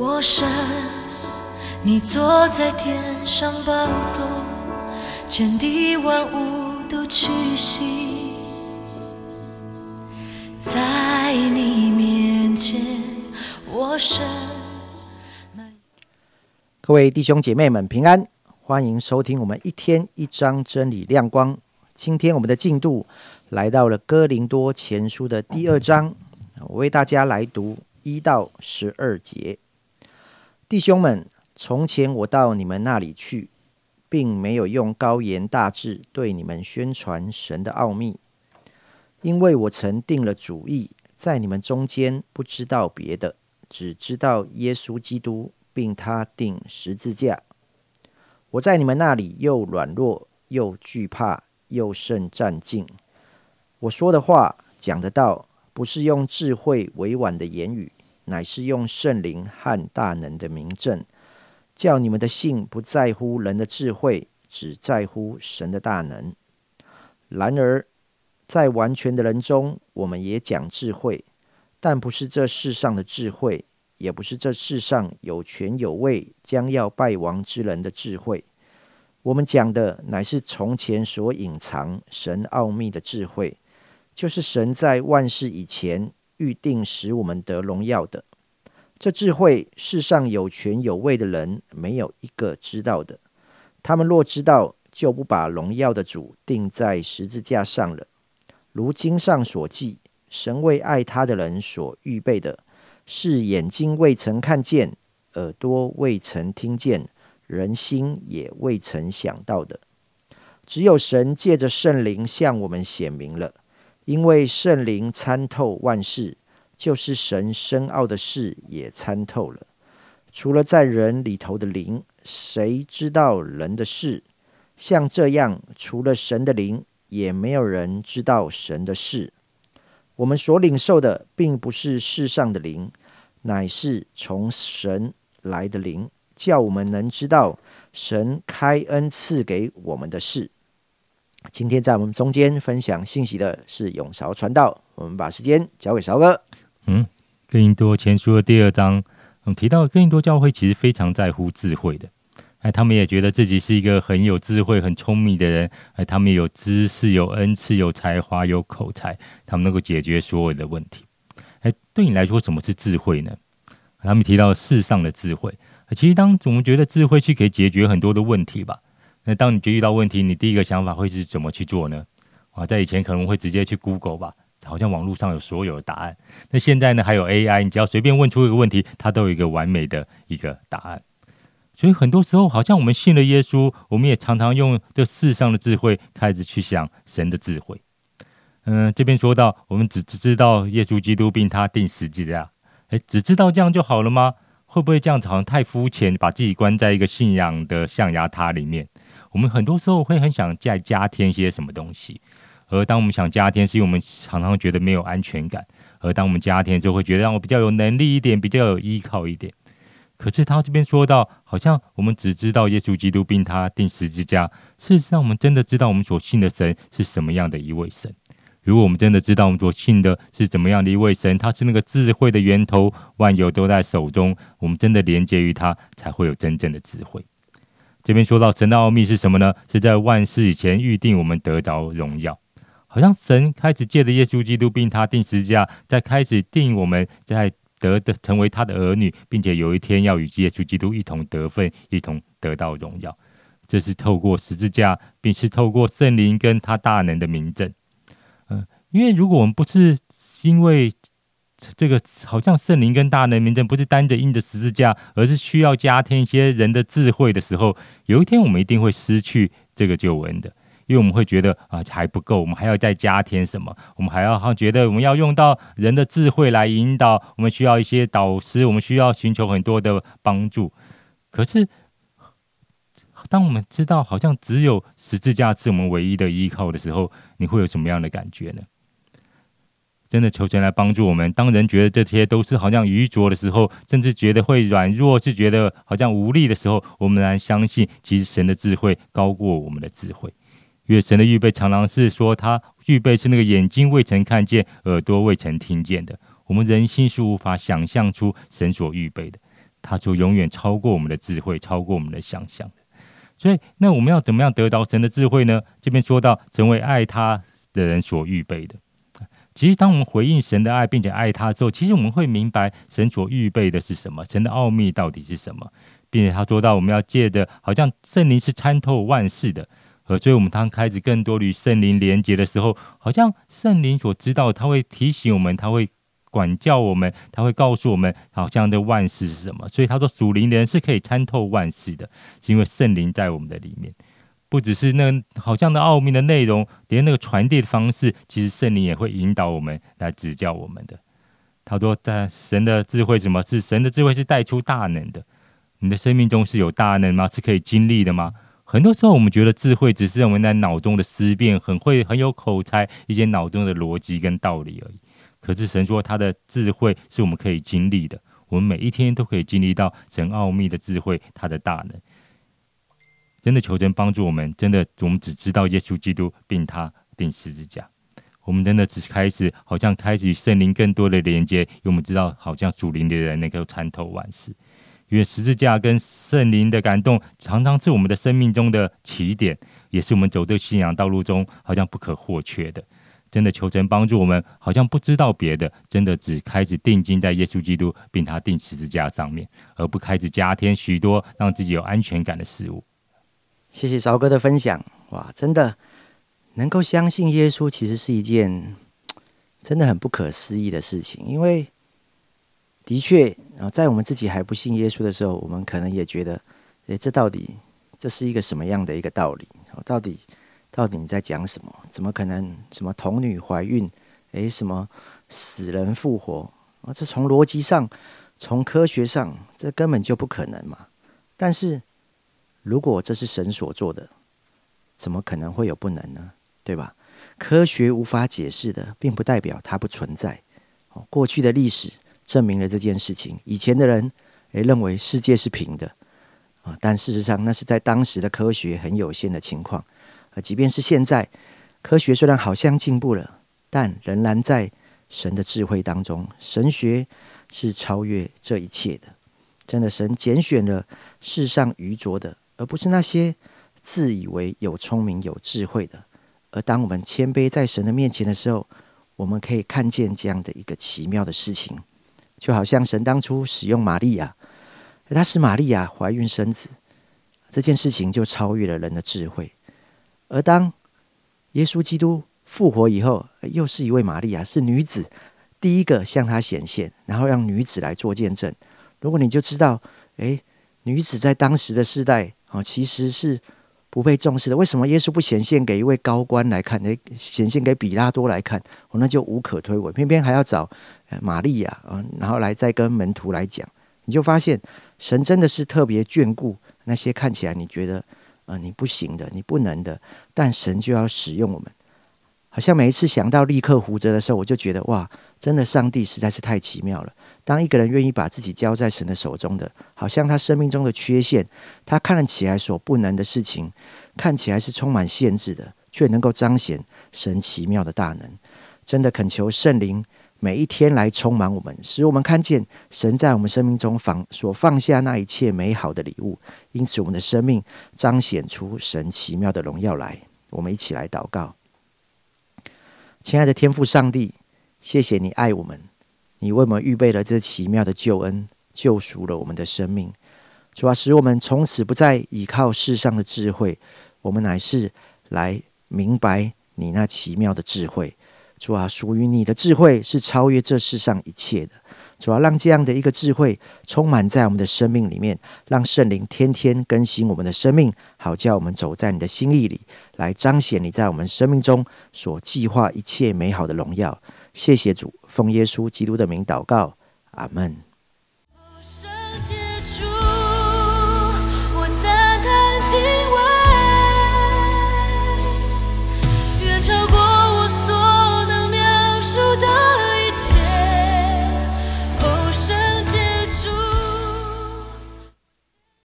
我神，你坐在天上宝座，天地万物都屈膝，在你面前，我神。各位弟兄姐妹们平安，欢迎收听我们一天一章真理亮光。今天我们的进度来到了哥林多前书的第二章，我为大家来读一到十二节。弟兄们，从前我到你们那里去，并没有用高言大志对你们宣传神的奥秘，因为我曾定了主意，在你们中间不知道别的，只知道耶稣基督，并他定十字架。我在你们那里又软弱，又惧怕，又甚战兢。我说的话，讲的道，不是用智慧委婉的言语。乃是用圣灵和大能的名证，叫你们的信不在乎人的智慧，只在乎神的大能。然而，在完全的人中，我们也讲智慧，但不是这世上的智慧，也不是这世上有权有位将要败亡之人的智慧。我们讲的乃是从前所隐藏神奥秘的智慧，就是神在万事以前。预定使我们得荣耀的，这智慧世上有权有位的人没有一个知道的。他们若知道，就不把荣耀的主钉在十字架上了。如经上所记，神为爱他的人所预备的，是眼睛未曾看见，耳朵未曾听见，人心也未曾想到的。只有神借着圣灵向我们显明了。因为圣灵参透万事，就是神深奥的事也参透了。除了在人里头的灵，谁知道人的事？像这样，除了神的灵，也没有人知道神的事。我们所领受的，并不是世上的灵，乃是从神来的灵，叫我们能知道神开恩赐给我们的事。今天在我们中间分享信息的是永韶传道，我们把时间交给韶哥。嗯，哥林多前书的第二章，嗯，提到哥林多教会其实非常在乎智慧的，哎，他们也觉得自己是一个很有智慧、很聪明的人，哎，他们有知识、有恩赐、有才华、有口才，他们能够解决所有的问题。哎，对你来说，什么是智慧呢？他们提到世上的智慧，其实当我们觉得智慧是可以解决很多的问题吧。那当你觉遇到问题，你第一个想法会是怎么去做呢？啊，在以前可能会直接去 Google 吧，好像网络上有所有的答案。那现在呢，还有 AI，你只要随便问出一个问题，它都有一个完美的一个答案。所以很多时候，好像我们信了耶稣，我们也常常用这世上的智慧开始去想神的智慧。嗯，这边说到，我们只只知道耶稣基督并他定十字架，哎，只知道这样就好了吗？会不会这样子好像太肤浅，把自己关在一个信仰的象牙塔里面？我们很多时候会很想再加添些什么东西，而当我们想加添，是因为我们常常觉得没有安全感；而当我们加添之后，会觉得让我比较有能力一点，比较有依靠一点。可是他这边说到，好像我们只知道耶稣基督并他定十字架，事实上，我们真的知道我们所信的神是什么样的一位神。如果我们真的知道我们所信的是怎么样的一位神，他是那个智慧的源头，万有都在手中，我们真的连接于他，才会有真正的智慧。这边说到神的奥秘是什么呢？是在万事以前预定我们得着荣耀，好像神开始借着耶稣基督并他定十字架，在开始定我们在得的成为他的儿女，并且有一天要与耶稣基督一同得分，一同得到荣耀。这是透过十字架，并是透过圣灵跟他大能的名证。嗯，因为如果我们不是因为这个好像圣灵跟大能名证不是单着印着十字架，而是需要加添一些人的智慧的时候，有一天我们一定会失去这个救恩的，因为我们会觉得啊还不够，我们还要再加添什么？我们还要好觉得我们要用到人的智慧来引导，我们需要一些导师，我们需要寻求很多的帮助。可是，当我们知道好像只有十字架是我们唯一的依靠的时候，你会有什么样的感觉呢？真的求神来帮助我们。当人觉得这些都是好像愚拙的时候，甚至觉得会软弱，是觉得好像无力的时候，我们来相信，其实神的智慧高过我们的智慧。因为神的预备常常是说，他预备是那个眼睛未曾看见，耳朵未曾听见的。我们人心是无法想象出神所预备的。他说永远超过我们的智慧，超过我们的想象所以，那我们要怎么样得到神的智慧呢？这边说到，成为爱他的人所预备的。其实，当我们回应神的爱，并且爱他之后，其实我们会明白神所预备的是什么，神的奥秘到底是什么，并且他说到，我们要借着好像圣灵是参透万事的，所以我们当开始更多与圣灵连接的时候，好像圣灵所知道，他会提醒我们，他会。管教我们，他会告诉我们，好像这万事是什么。所以他说，属灵的人是可以参透万事的，是因为圣灵在我们的里面。不只是那好像的奥秘的内容，连那个传递的方式，其实圣灵也会引导我们来指教我们的。他说，在神的智慧，什么是神的智慧？是带出大能的。你的生命中是有大能吗？是可以经历的吗？很多时候，我们觉得智慧只是我们在脑中的思辨，很会很有口才，一些脑中的逻辑跟道理而已。可是神说，他的智慧是我们可以经历的，我们每一天都可以经历到神奥秘的智慧，他的大能。真的求神帮助我们，真的我们只知道耶稣基督并他钉十字架，我们真的只开始好像开始与圣灵更多的连接，因为我们知道好像属灵的人能够参透万事，因为十字架跟圣灵的感动常常是我们的生命中的起点，也是我们走这信仰道路中好像不可或缺的。真的求神帮助我们，好像不知道别的，真的只开始定睛在耶稣基督，并他定十字架上面，而不开始加添许多让自己有安全感的事物。谢谢韶哥的分享，哇，真的能够相信耶稣，其实是一件 真的很不可思议的事情。因为的确啊，在我们自己还不信耶稣的时候，我们可能也觉得，诶，这到底这是一个什么样的一个道理？到底？到底你在讲什么？怎么可能什么童女怀孕？诶，什么死人复活？啊，这从逻辑上、从科学上，这根本就不可能嘛。但是，如果这是神所做的，怎么可能会有不能呢？对吧？科学无法解释的，并不代表它不存在。哦，过去的历史证明了这件事情。以前的人诶认为世界是平的啊，但事实上那是在当时的科学很有限的情况。而即便是现在，科学虽然好像进步了，但仍然在神的智慧当中。神学是超越这一切的。真的，神拣选了世上愚拙的，而不是那些自以为有聪明有智慧的。而当我们谦卑在神的面前的时候，我们可以看见这样的一个奇妙的事情，就好像神当初使用玛利亚，他使玛利亚怀孕生子，这件事情就超越了人的智慧。而当耶稣基督复活以后，又是一位玛利亚，是女子第一个向他显现，然后让女子来做见证。如果你就知道，诶，女子在当时的世代啊，其实是不被重视的。为什么耶稣不显现给一位高官来看，诶，显现给比拉多来看？我那就无可推诿，偏偏还要找玛利亚啊，然后来再跟门徒来讲。你就发现，神真的是特别眷顾那些看起来你觉得。啊，你不行的，你不能的，但神就要使用我们。好像每一次想到立刻胡哲的时候，我就觉得哇，真的上帝实在是太奇妙了。当一个人愿意把自己交在神的手中的，好像他生命中的缺陷，他看起来所不能的事情，看起来是充满限制的，却能够彰显神奇妙的大能。真的恳求圣灵。每一天来充满我们，使我们看见神在我们生命中放所放下那一切美好的礼物，因此我们的生命彰显出神奇妙的荣耀来。我们一起来祷告，亲爱的天父上帝，谢谢你爱我们，你为我们预备了这奇妙的救恩，救赎了我们的生命，主啊使我们从此不再依靠世上的智慧，我们乃是来明白你那奇妙的智慧。主啊，属于你的智慧是超越这世上一切的。主啊，让这样的一个智慧充满在我们的生命里面，让圣灵天天更新我们的生命，好叫我们走在你的心意里，来彰显你在我们生命中所计划一切美好的荣耀。谢谢主，奉耶稣基督的名祷告，阿门。